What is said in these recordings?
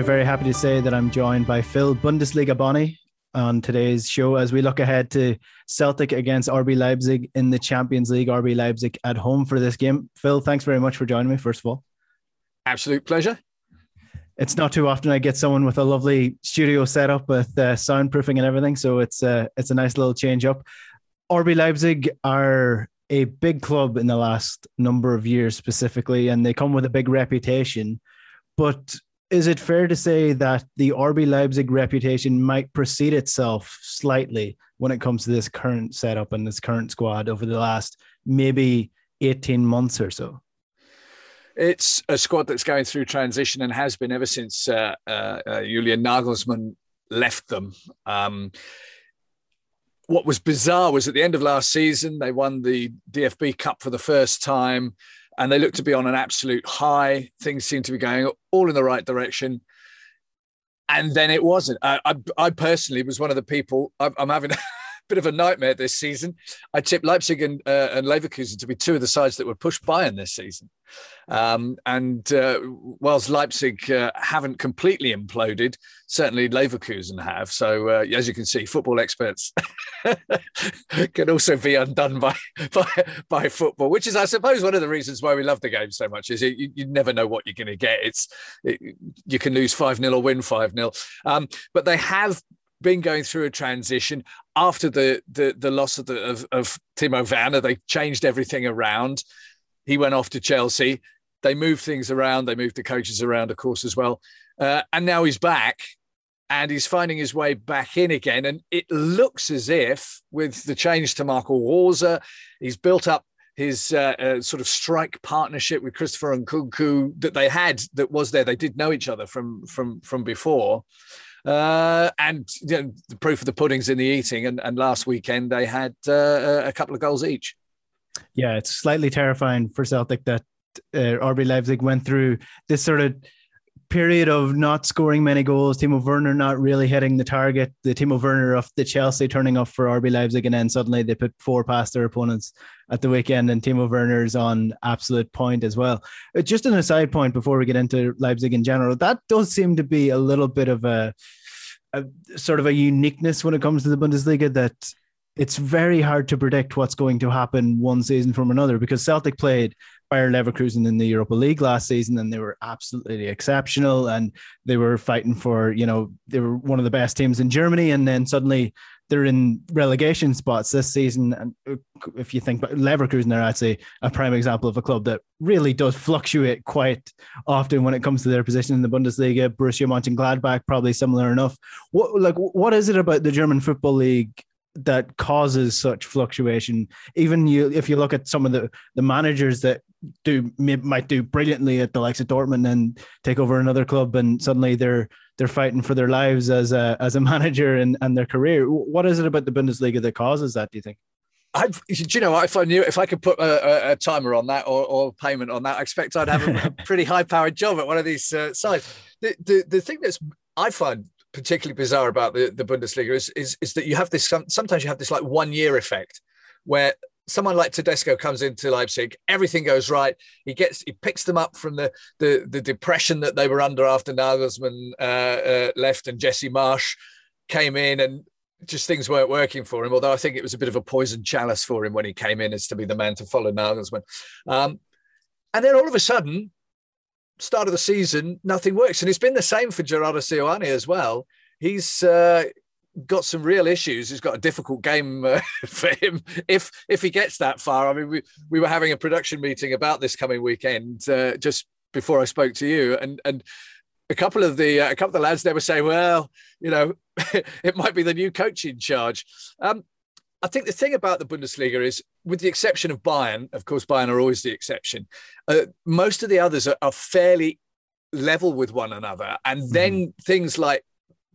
Now, very happy to say that I'm joined by Phil Bundesliga Bonney on today's show as we look ahead to Celtic against RB Leipzig in the Champions League. RB Leipzig at home for this game. Phil, thanks very much for joining me, first of all. Absolute pleasure. It's not too often I get someone with a lovely studio setup with uh, soundproofing and everything, so it's uh, it's a nice little change up. RB Leipzig are a big club in the last number of years specifically, and they come with a big reputation. But is it fair to say that the RB Leipzig reputation might precede itself slightly when it comes to this current setup and this current squad over the last maybe 18 months or so? It's a squad that's going through transition and has been ever since uh, uh, uh, Julian Nagelsmann left them. Um, what was bizarre was at the end of last season, they won the DFB Cup for the first time and they looked to be on an absolute high. Things seemed to be going all in the right direction. And then it wasn't. I, I, I personally was one of the people. I'm, I'm having bit of a nightmare this season. I tipped Leipzig and, uh, and Leverkusen to be two of the sides that were pushed by in this season. Um, and uh, whilst Leipzig uh, haven't completely imploded, certainly Leverkusen have. So uh, as you can see, football experts can also be undone by, by, by football, which is, I suppose, one of the reasons why we love the game so much. Is you, you never know what you're going to get. It's it, you can lose five 0 or win five 0 um, but they have been going through a transition after the the, the loss of, the, of, of Timo Werner. They changed everything around. He went off to Chelsea. They moved things around. They moved the coaches around, of course, as well. Uh, and now he's back and he's finding his way back in again. And it looks as if, with the change to Marco Rose, he's built up his uh, uh, sort of strike partnership with Christopher Nkunku that they had that was there. They did know each other from from from before. Uh, and you know, the proof of the pudding's in the eating. And, and last weekend they had uh, a couple of goals each. Yeah, it's slightly terrifying for Celtic that uh, RB Leipzig went through this sort of period of not scoring many goals, Timo Werner not really hitting the target, the Timo Werner of the Chelsea turning up for RB Leipzig, and then suddenly they put four past their opponents at the weekend, and Timo Werner's on absolute point as well. Uh, just an aside point before we get into Leipzig in general, that does seem to be a little bit of a, a sort of a uniqueness when it comes to the Bundesliga that it's very hard to predict what's going to happen one season from another because Celtic played Bayer Leverkusen in the Europa League last season, and they were absolutely exceptional. And they were fighting for, you know, they were one of the best teams in Germany. And then suddenly they're in relegation spots this season. And if you think about Leverkusen, they're actually a prime example of a club that really does fluctuate quite often when it comes to their position in the Bundesliga. Borussia Mönchengladbach, probably similar enough. What like what is it about the German football league that causes such fluctuation. Even you, if you look at some of the the managers that do might do brilliantly at the likes of Dortmund and take over another club, and suddenly they're they're fighting for their lives as a as a manager and, and their career. What is it about the Bundesliga that causes that? Do you think? I, do you know, if I knew, if I could put a, a, a timer on that or, or, payment on that, I expect I'd have a, a pretty high powered job at one of these uh, sites. The, the the thing that's I find particularly bizarre about the, the Bundesliga is, is, is that you have this sometimes you have this like one year effect where someone like Tedesco comes into Leipzig, everything goes right. He gets he picks them up from the the, the depression that they were under after Nagelsmann uh, uh, left and Jesse Marsch came in and just things weren't working for him. Although I think it was a bit of a poison chalice for him when he came in as to be the man to follow Nagelsmann. Um, and then all of a sudden, start of the season, nothing works, and it's been the same for Gerardo Seoane as well. He's uh, got some real issues. He's got a difficult game uh, for him if if he gets that far. I mean, we we were having a production meeting about this coming weekend uh, just before I spoke to you, and and a couple of the uh, a couple of the lads they were saying, well, you know, it might be the new coach in charge. Um, I think the thing about the Bundesliga is, with the exception of Bayern, of course, Bayern are always the exception. Uh, most of the others are, are, fairly level with one another, and mm-hmm. then things like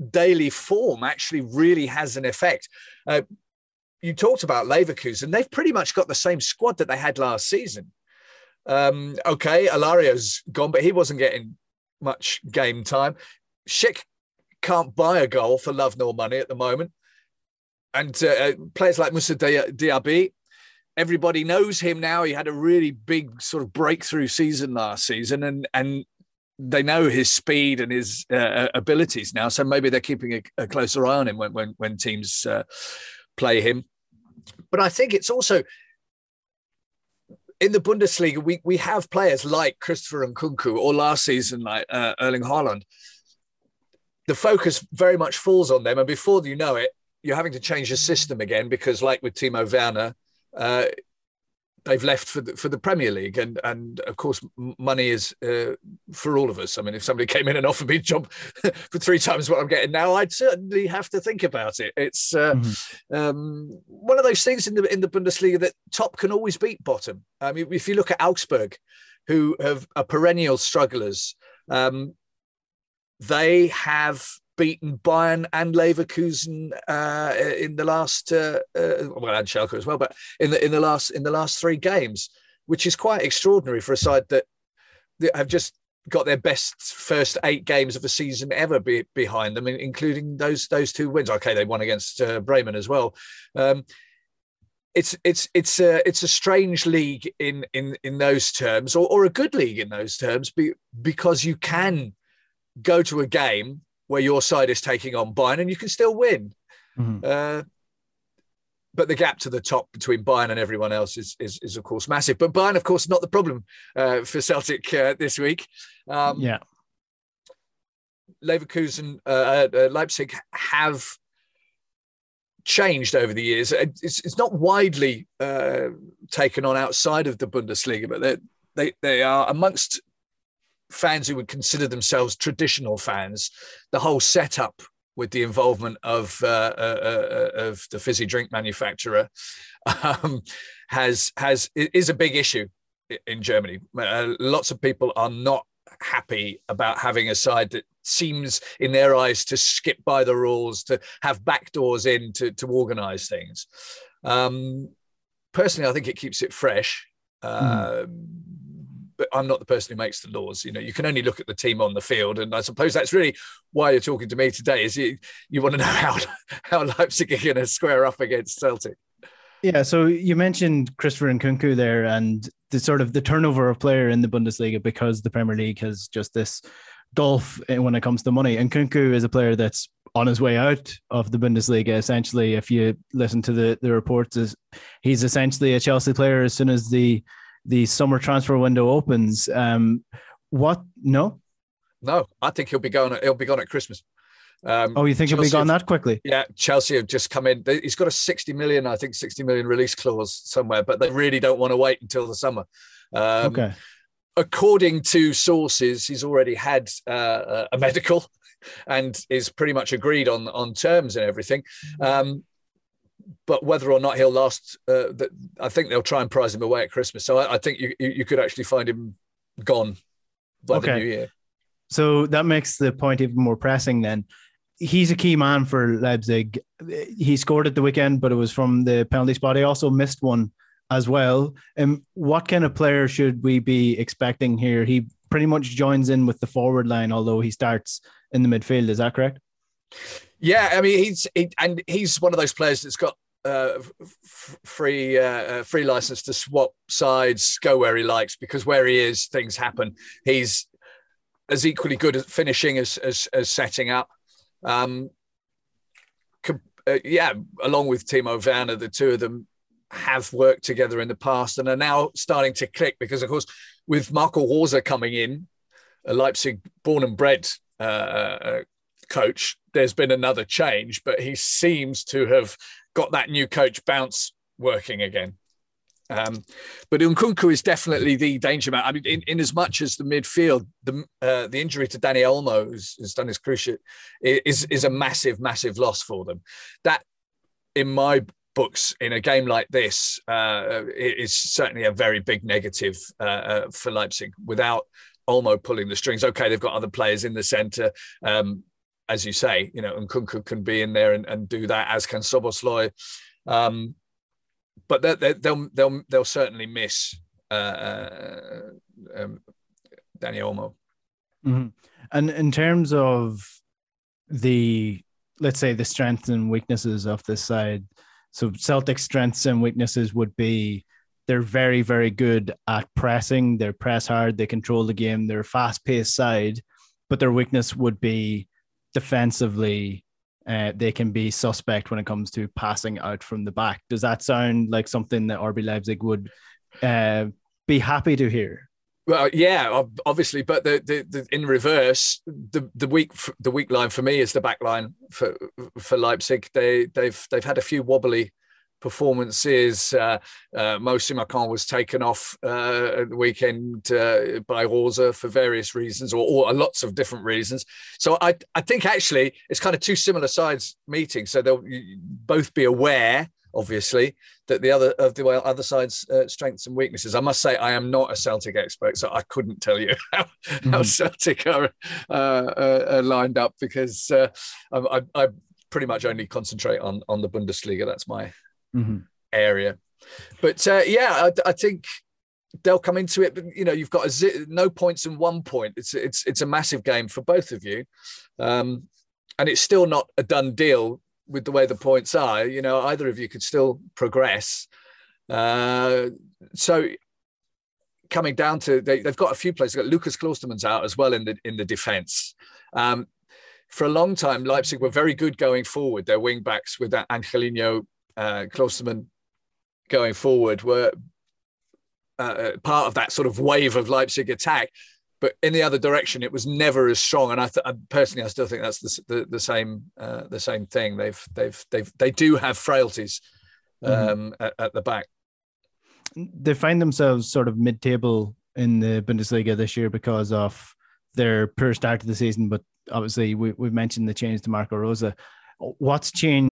daily form actually really has an effect. Uh, you talked about Leverkusen; they've pretty much got the same squad that they had last season. Um, okay, Alario's gone, but he wasn't getting much game time. Schick can't buy a goal for love nor money at the moment. And uh, uh players like Moussa Diaby, everybody knows him now. He had a really big sort of breakthrough season last season, and and they know his speed and his uh, uh, abilities now. So maybe they're keeping a, a, closer eye on him when when, when teams uh, play him. But I think it's also in the Bundesliga, we we have players like Christopher and Nkunku or last season like uh, Erling Haaland. The focus very much falls on them, and before you know it, you're having to change the system again because, like with Timo Werner, uh, they've left for the, for the Premier League, and and of course money is uh, for all of us. I mean, if somebody came in and offered me a job for three times what I'm getting now, I'd certainly have to think about it. It's uh, mm-hmm. um, one of those things in the in the Bundesliga that top can always beat bottom. I mean, if you look at Augsburg, who have are perennial strugglers, um, they have beaten Bayern and Leverkusen uh, in the last uh, uh, well and Schalke as well, but in the in the last in the last three games, which is quite extraordinary for a side that, that have just got their best first eight games of the season ever be, behind them, including those those two wins. Okay, they won against uh, Bremen as well. Um, it's it's it's a it's a strange league in in in those terms, or, or a good league in those terms, be, because you can go to a game where your side is taking on Bayern, and you can still win. Mm-hmm. Uh, but the gap to the top between Bayern and everyone else is, is, is of course massive. But Bayern, of course, not the problem uh, for Celtic uh, this week. Um, yeah, Leverkusen, uh, uh, Leipzig have changed over the years. It's, it's not widely uh, taken on outside of the Bundesliga, but they they are amongst fans who would consider themselves traditional fans, the whole setup with the involvement of uh, uh, uh, of the fizzy drink manufacturer um, has has is a big issue in Germany. Uh, lots of people are not happy about having a side that seems, in their eyes, to skip by the rules, to have backdoors in to to organise things. Um, personally, I think it keeps it fresh. Mm but I'm not the person who makes the laws. You know, you can only look at the team on the field, and I suppose that's really why you're talking to me today. Is you you want to know how how Leipzig are going to square up against Celtic? Yeah. So you mentioned Christopher Nkunku there, and the sort of the turnover of player in the Bundesliga because the Premier League has just this gulf when it comes to money. And Nkunku is a player that's on his way out of the Bundesliga. Essentially, if you listen to the the reports, is he's essentially a Chelsea player as soon as the the summer transfer window opens. Um, what? No, no. I think he'll be going. He'll be gone at Christmas. Um, oh, you think Chelsea he'll be gone that quickly? Yeah, Chelsea have just come in. He's got a 60 million, I think, 60 million release clause somewhere, but they really don't want to wait until the summer. Um, okay. According to sources, he's already had uh, a medical and is pretty much agreed on on terms and everything. Um, but whether or not he'll last, uh, that I think they'll try and prize him away at Christmas. So I, I think you, you could actually find him gone by okay. the new year. So that makes the point even more pressing. Then he's a key man for Leipzig. He scored at the weekend, but it was from the penalty spot. He also missed one as well. And what kind of player should we be expecting here? He pretty much joins in with the forward line, although he starts in the midfield. Is that correct? Yeah, I mean he's he, and he's one of those players that's got uh, f- free uh, uh, free license to swap sides, go where he likes because where he is, things happen. He's as equally good at finishing as as, as setting up. Um, uh, yeah, along with Timo Werner, the two of them have worked together in the past and are now starting to click because, of course, with Marco Rose coming in, a Leipzig born and bred uh, uh, coach, there's been another change, but he seems to have got that new coach bounce working again. Um, but Nkunku is definitely the danger man. I mean, in, in as much as the midfield, the uh, the injury to Dani Olmo, who's, who's done his cruciate, is is a massive, massive loss for them. That, in my books, in a game like this, uh, is certainly a very big negative uh, uh, for Leipzig. Without Olmo pulling the strings, okay, they've got other players in the centre. Um, as you say, you know, and Nkunku can be in there and, and do that, as can Szoboszlai. Um, but they, they, they'll they'll they'll certainly miss uh, uh, um, Dani Olmo. Mm-hmm. And in terms of the let's say the strengths and weaknesses of this side, so Celtic strengths and weaknesses would be they're very very good at pressing. They press hard. They control the game. They're a fast paced side, but their weakness would be defensively uh, they can be suspect when it comes to passing out from the back. Does that sound like something that RB Leipzig would uh, be happy to hear? Well, yeah, obviously, but the, the, the, in reverse, the the weak the weak line for me is the back line for for Leipzig. They they've they've had a few wobbly performances. Uh, uh, Mo Simakan was taken off uh, at the weekend uh, by Rose for various reasons, or, or, lots of different reasons. So I, I think actually it's kind of two similar sides meeting. So they'll both be aware, obviously, that the other of the other side's uh, strengths and weaknesses. I must say I am not a Celtic expert, so I couldn't tell you how, how Celtic are, uh, lined up because I, I, I pretty much only concentrate on on the Bundesliga. That's my mm-hmm. area. But uh, yeah, I, I, think they'll come into it. But you know, you've got a no points and one point. It's it's it's a massive game for both of you, um, and it's still not a done deal with the way the points are. You know, either of you could still progress. Uh, so coming down to they, have got a few players. They've got Lukas Klostermann's out as well in the in the defence. Um, for a long time, Leipzig were very good going forward. Their wing backs with that Angelino uh, Klostermann going forward were uh, uh, part of that sort of wave of Leipzig attack. But in the other direction, it was never as strong. And I, th- personally, I still think that's the the, the same uh, the same thing. They've they've they've they do have frailties mm-hmm. um, mm-hmm. at, at the back. They find themselves sort of mid-table in the Bundesliga this year because of their poor start to the season. But obviously, we, we've mentioned the change to Marco Rose. What's changed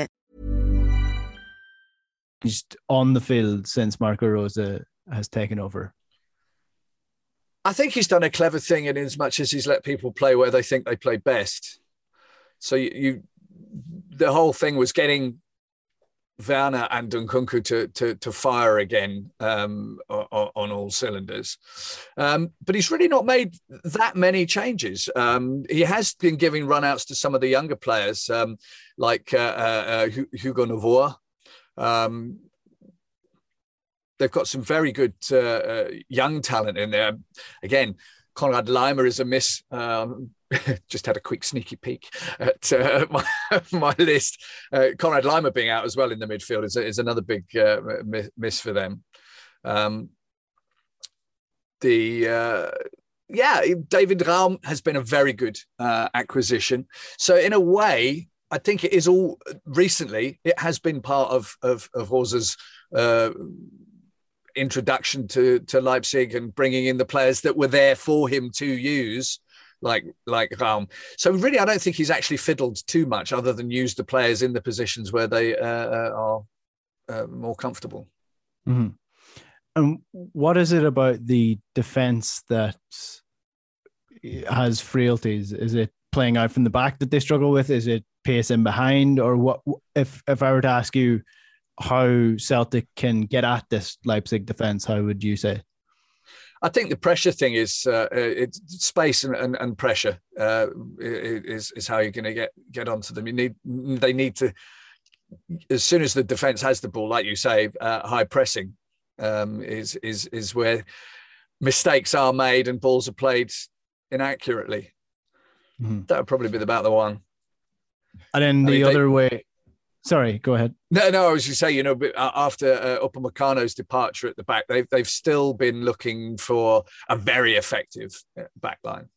Just on the field since Marco Rose has taken over. I think he's done a clever thing in as much as he's let people play where they think they play best. So you, you the whole thing was getting Werner and Nkunku to to, to fire again um, on, on, all cylinders, um, but he's really not made that many changes. Um, he has been giving runouts to some of the younger players, um, like uh, uh, uh Hugo Novoa. Um, they've got some very good uh, uh, young talent in there. Again, Konrad Laimer is a miss. Um, just had a quick sneaky peek at uh, my, my, list. Uh, Konrad Laimer being out as well in the midfield is, is another big uh, miss for them. Um, the uh, yeah, David Raum has been a very good acquisition. So in a way, I think it is all recently. It has been part of of, of Rose's uh, introduction to to Leipzig and bringing in the players that were there for him to use like like Raum. So really, I don't think he's actually fiddled too much, other than use the players in the positions where they uh, uh, are uh, more comfortable. Mm-hmm. And what is it about the defense that has frailties? Is it playing out from the back that they struggle with? Is it pace in behind, or what? If if I were to ask you how Celtic can get at this Leipzig defense, how would you say? I think the pressure thing is uh, it's space and, and, and pressure uh, is is how you're going to get get onto them. You need they need to as soon as the defense has the ball, like you say, uh, high pressing um, is is is where mistakes are made and balls are played inaccurately. Mm-hmm. That would probably be about the one. And then the I mean, other they, way, Sorry, go ahead. No, no, I was just saying, you know, after uh, Upamecano's departure at the back, they've they've still been looking for a very effective uh, back line.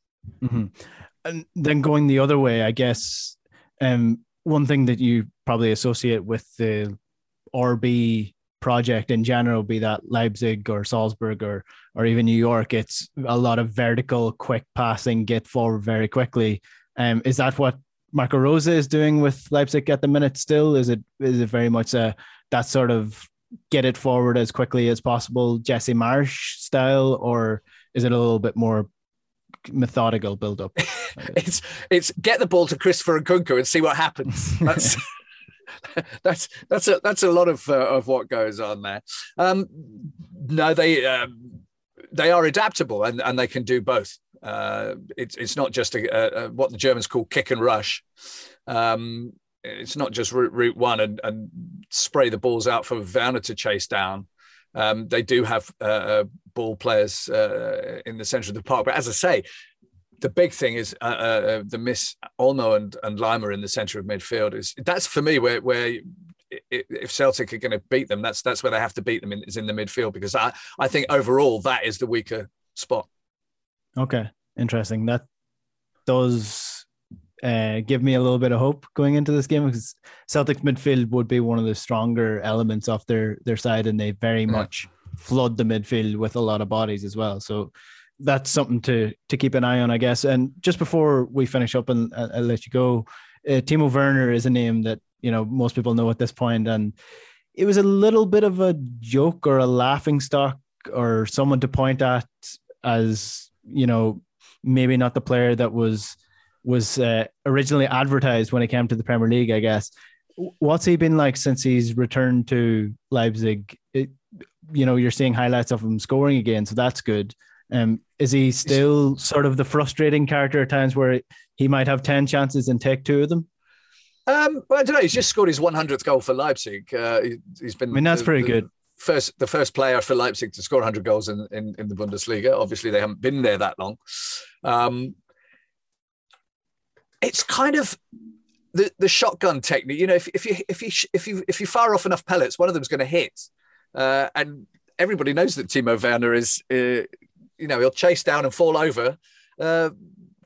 Mm-hmm. And then going the other way, I guess, um, one thing that you probably associate with the RB project in general, be that Leipzig or Salzburg or or even New York, it's a lot of vertical, quick passing, get forward very quickly. Um, is that what Marco Rose is doing with Leipzig at the minute still? Is it is it very much a that sort of get it forward as quickly as possible Jesse Marsch style, or is it a little bit more methodical build up? it's it's get the ball to Christopher Nkunku and see what happens. That's that's that's a that's a lot of uh, of what goes on there. Um, no, they um, they are adaptable and, and they can do both. Uh, it's it's not just a, a, what the Germans call kick and rush. Um, it's not just route, route one and, and, spray the balls out for Werner to chase down. Um, they do have uh, uh, ball players uh, in the centre of the park, but as I say, the big thing is uh, the miss Olmo and, and Laimer in the centre of midfield. Is that's for me where where if Celtic are going to beat them, that's that's where they have to beat them in, is in the midfield because I I think overall that is the weaker spot. Okay, interesting. That does uh, give me a little bit of hope going into this game because Celtic's midfield would be one of the stronger elements of their their side, and they very yeah. much flood the midfield with a lot of bodies as well. So that's something to to keep an eye on, I guess. And just before we finish up and I'll let you go, uh, Timo Werner is a name that you know most people know at this point, and it was a little bit of a joke or a laughing stock or someone to point at as you know, maybe not the player that was was uh, originally advertised when he came to the Premier League. I guess. What's he been like since he's returned to Leipzig? It, you know, you're seeing highlights of him scoring again, so that's good. Um, is he still sort of the frustrating character at times where he might have ten chances and take two of them? Um, well, I don't know. He's just scored his 100th goal for Leipzig. Uh, he, has been. I mean, that's pretty the, good first the first player for Leipzig to score 100 goals in, in, in the Bundesliga. Obviously, they haven't been there that long. Um, it's kind of the, the shotgun technique. You know, if, if you if you if you if you fire off enough pellets, one of them's going to hit. Uh, and everybody knows that Timo Werner is, uh, you know, he'll chase down and fall over uh,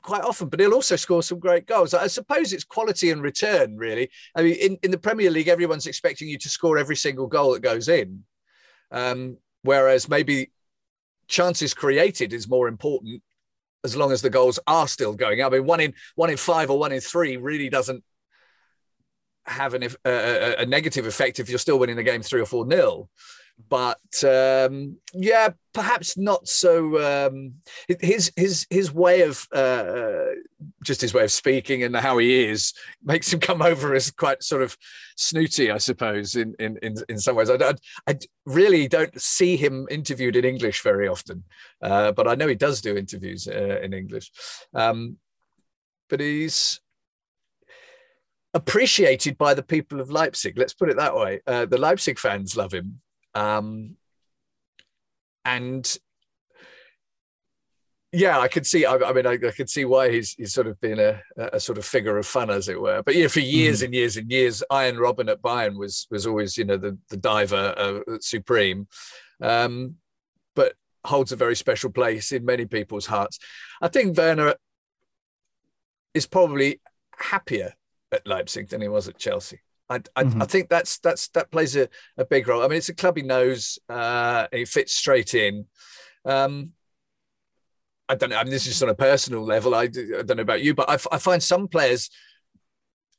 quite often, but he'll also score some great goals. I suppose it's quality and return, really. I mean, in, in the Premier League, everyone's expecting you to score every single goal that goes in, um, whereas maybe chances created is more important as long as the goals are still going. I mean, one in one in five or one in three really doesn't have an, a, a, negative effect if you're still winning the game three or four nil but um, yeah, perhaps not so. Um, his his his way of uh, just his way of speaking and how he is makes him come over as quite sort of snooty, I suppose. In in in, in some ways, I, I, I really don't see him interviewed in English very often, uh, but I know he does do interviews uh, in English. Um, but he's appreciated by the people of Leipzig. Let's put it that way. Uh, the Leipzig fans love him. Um, and yeah, I could see. I, I mean, I, I, could see why he's he's sort of been a, a sort of figure of fun, as it were. But yeah, for years mm. and years and years, Arjen Robben at Bayern was was always you know the the diver uh, supreme, um, but holds a very special place in many people's hearts. I think Werner is probably happier at Leipzig than he was at Chelsea. I, I, mm-hmm. I, think that's that's that plays a, a big role. I mean, it's a club he knows. Uh, he fits straight in. Um, I don't know. I mean, this is on a personal level. I, I don't know about you, but I, I find some players.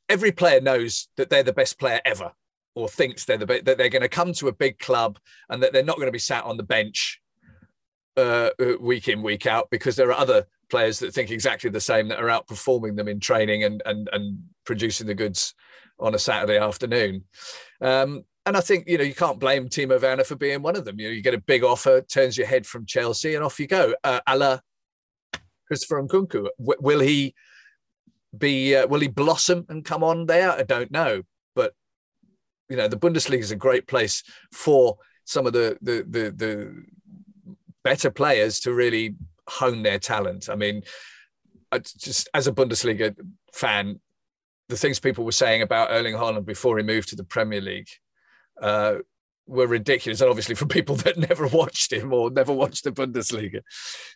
Every player knows that they're the best player ever, or thinks they're the that they're going to come to a big club and that they're not going to be sat on the bench uh, uh, week in week out because there are other players that think exactly the same that are outperforming them in training and and and producing the goods on a Saturday afternoon. Um, and I think you know you can't blame Timo Werner for being one of them. You know, you get a big offer, turns your head from Chelsea, and off you go. Uh, a la Christopher Nkunku. W- will he be? Uh, will he blossom and come on there? I don't know, but you know the Bundesliga is a great place for some of the the the, the better players to really hone their talent. I mean, just as a Bundesliga fan, the things people were saying about Erling Haaland before he moved to the Premier League uh, were ridiculous, and obviously from people that never watched him or never watched the Bundesliga.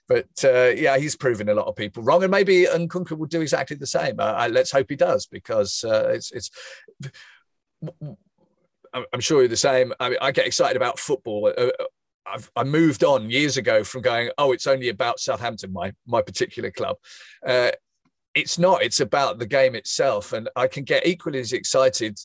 But uh, yeah, he's proven a lot of people wrong, and maybe Nkunku will do exactly the same. Uh, let's hope he does because uh, it's it's. I'm sure you're the same. I, mean, I get excited about football. Uh, I've, I moved on years ago from going, oh, it's only about Southampton, my my particular club. Uh, it's not. It's about the game itself, and I can get equally as excited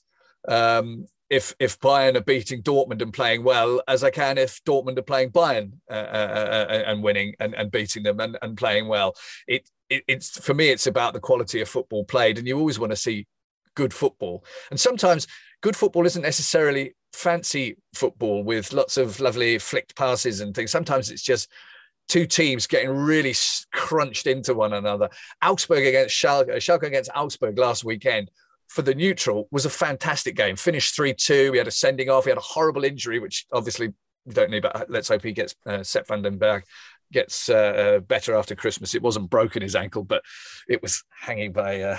um, if if Bayern are beating Dortmund and playing well as I can if Dortmund are playing Bayern uh, uh, uh, and winning and, and beating them and, and playing well. It, it it's for me, it's about the quality of football played, and you always want to see good football. And sometimes good football isn't necessarily fancy football with lots of lovely flicked passes and things. Sometimes it's just two teams getting really crunched into one another. Augsburg against Schalke, Schalke against Augsburg last weekend for the neutral was a fantastic game. Finished 3 2. We had a sending off. He had a horrible injury, which obviously we don't need, but let's hope he gets uh, Sepp van den Berg gets uh, uh, better after Christmas. It wasn't broken his ankle, but it was hanging by. Uh,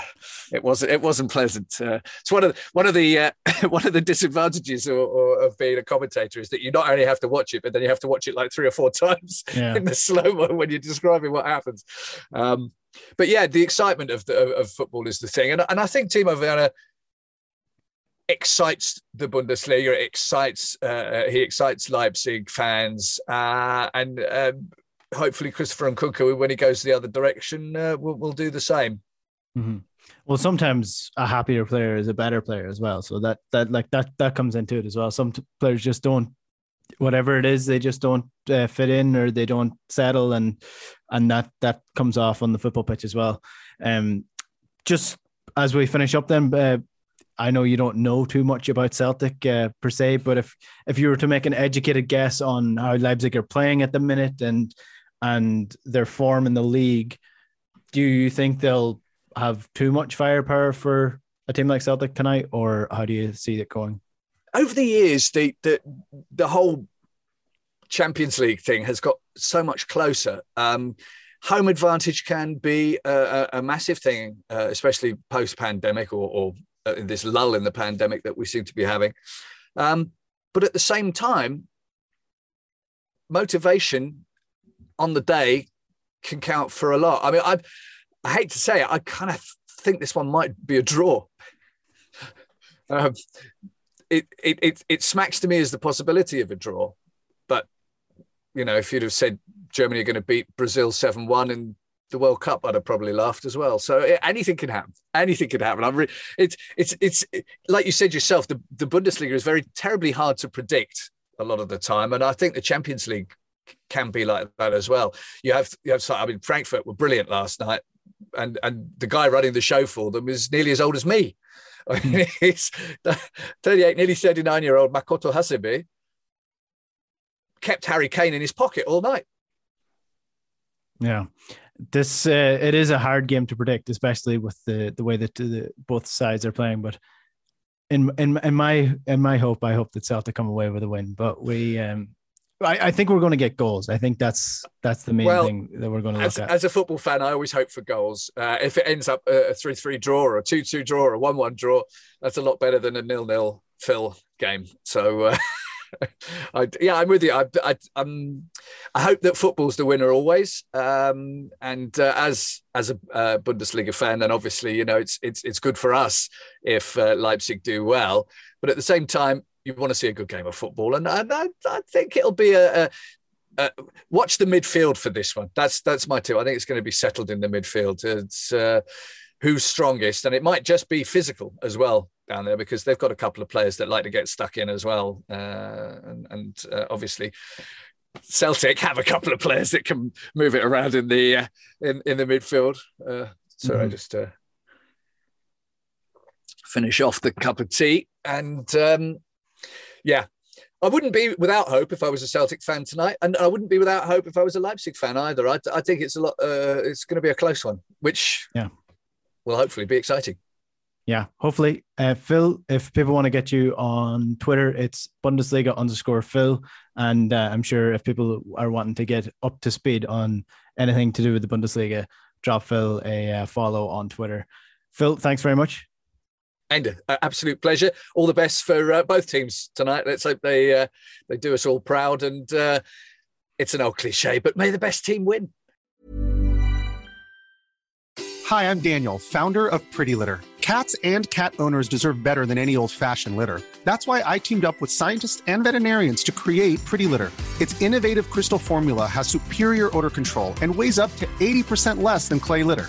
it was it wasn't pleasant. Uh, it's one of the, one of the uh, one of the disadvantages or, or of being a commentator is that you not only have to watch it, but then you have to watch it like three or four times yeah. in the slow mo when you're describing what happens. Um, but yeah, the excitement of the of, of football is the thing, and and I think Timo Werner excites the Bundesliga. Excites uh, he excites Leipzig fans, uh, and um, hopefully Christopher Nkunku, when he goes the other direction, uh, will will do the same. Mm-hmm. Well, sometimes a happier player is a better player as well. So that that like that that comes into it as well. Some t- players just don't, whatever it is, they just don't uh, fit in or they don't settle, and and that that comes off on the football pitch as well. Um, just as we finish up, then. Uh, I know you don't know too much about Celtic uh, per se, but if if you were to make an educated guess on how Leipzig are playing at the minute and and their form in the league, do you think they'll have too much firepower for a team like Celtic tonight, or how do you see it going? over the years, the the the whole Champions League thing has got so much closer. Um, home advantage can be a, a, massive thing, uh, especially post pandemic or, or uh, this lull in the pandemic that we seem to be having. Um, but at the same time, motivation on the day can count for a lot. I mean, I, I hate to say it, I kind of think this one might be a draw. um, it, it, it, it smacks to me as the possibility of a draw. But, you know, if you'd have said Germany are going to beat Brazil 7 1 in the World Cup, I'd have probably laughed as well. So it, anything can happen. Anything can happen. I'm re- it's, it's, it's it, like you said yourself, the, the Bundesliga is very terribly hard to predict a lot of the time. And I think the Champions League can be like that as well. You have, you have, I mean, Frankfurt were brilliant last night. And, and the guy running the show for them is nearly as old as me. I mean, he's 38, nearly 39 year old Makoto Hasebe kept Harry Kane in his pocket all night. Yeah, this uh, it is a hard game to predict, especially with the the way that the, both sides are playing. But in in in my in my hope, I hope that Celtic come away with a win. But we, um, I, I think we're going to get goals. I think that's that's the main well, thing that we're going to look as, at. As a football fan, I always hope for goals. Uh, if it ends up a three three draw or a two two draw or a one one draw, that's a lot better than a nil nil fill game. So. Uh, I, yeah, I'm with you. I, I, um, I hope that football's the winner always. Um, and uh, as as a uh, Bundesliga fan, then obviously you know it's it's it's good for us if uh, Leipzig do well. But at the same time, you want to see a good game of football, and, and I, I think it'll be a, a uh, watch the midfield for this one. That's that's my tip. I think it's going to be settled in the midfield. It's uh, who's strongest, and it might just be physical as well down there because they've got a couple of players that like to get stuck in as well, uh, and, and uh, obviously. Celtic have a couple of players that can move it around in the uh, in in the midfield. Uh, so mm-hmm. I just uh, finish off the cup of tea, and um, yeah, I wouldn't be without hope if I was a Celtic fan tonight, and I wouldn't be without hope if I was a Leipzig fan either. I, I think it's a lot. Uh, it's going to be a close one, which yeah, will hopefully be exciting yeah, hopefully. Uh, Phil, if people want to get you on Twitter, it's Bundesliga underscore Phil. And uh, I'm sure if people are wanting to get up to speed on anything to do with the Bundesliga, drop Phil a uh, follow on Twitter. Phil, thanks very much. And uh, absolute pleasure. All the best for uh, both teams tonight. Let's hope they uh, they do us all proud. And it's an old cliche, but may the best team win. Hi, I'm Daniel, founder of Pretty Litter. Cats and cat owners deserve better than any old fashioned litter. That's why I teamed up with scientists and veterinarians to create Pretty Litter. Its innovative crystal formula has superior odor control and weighs up to 80% less than clay litter.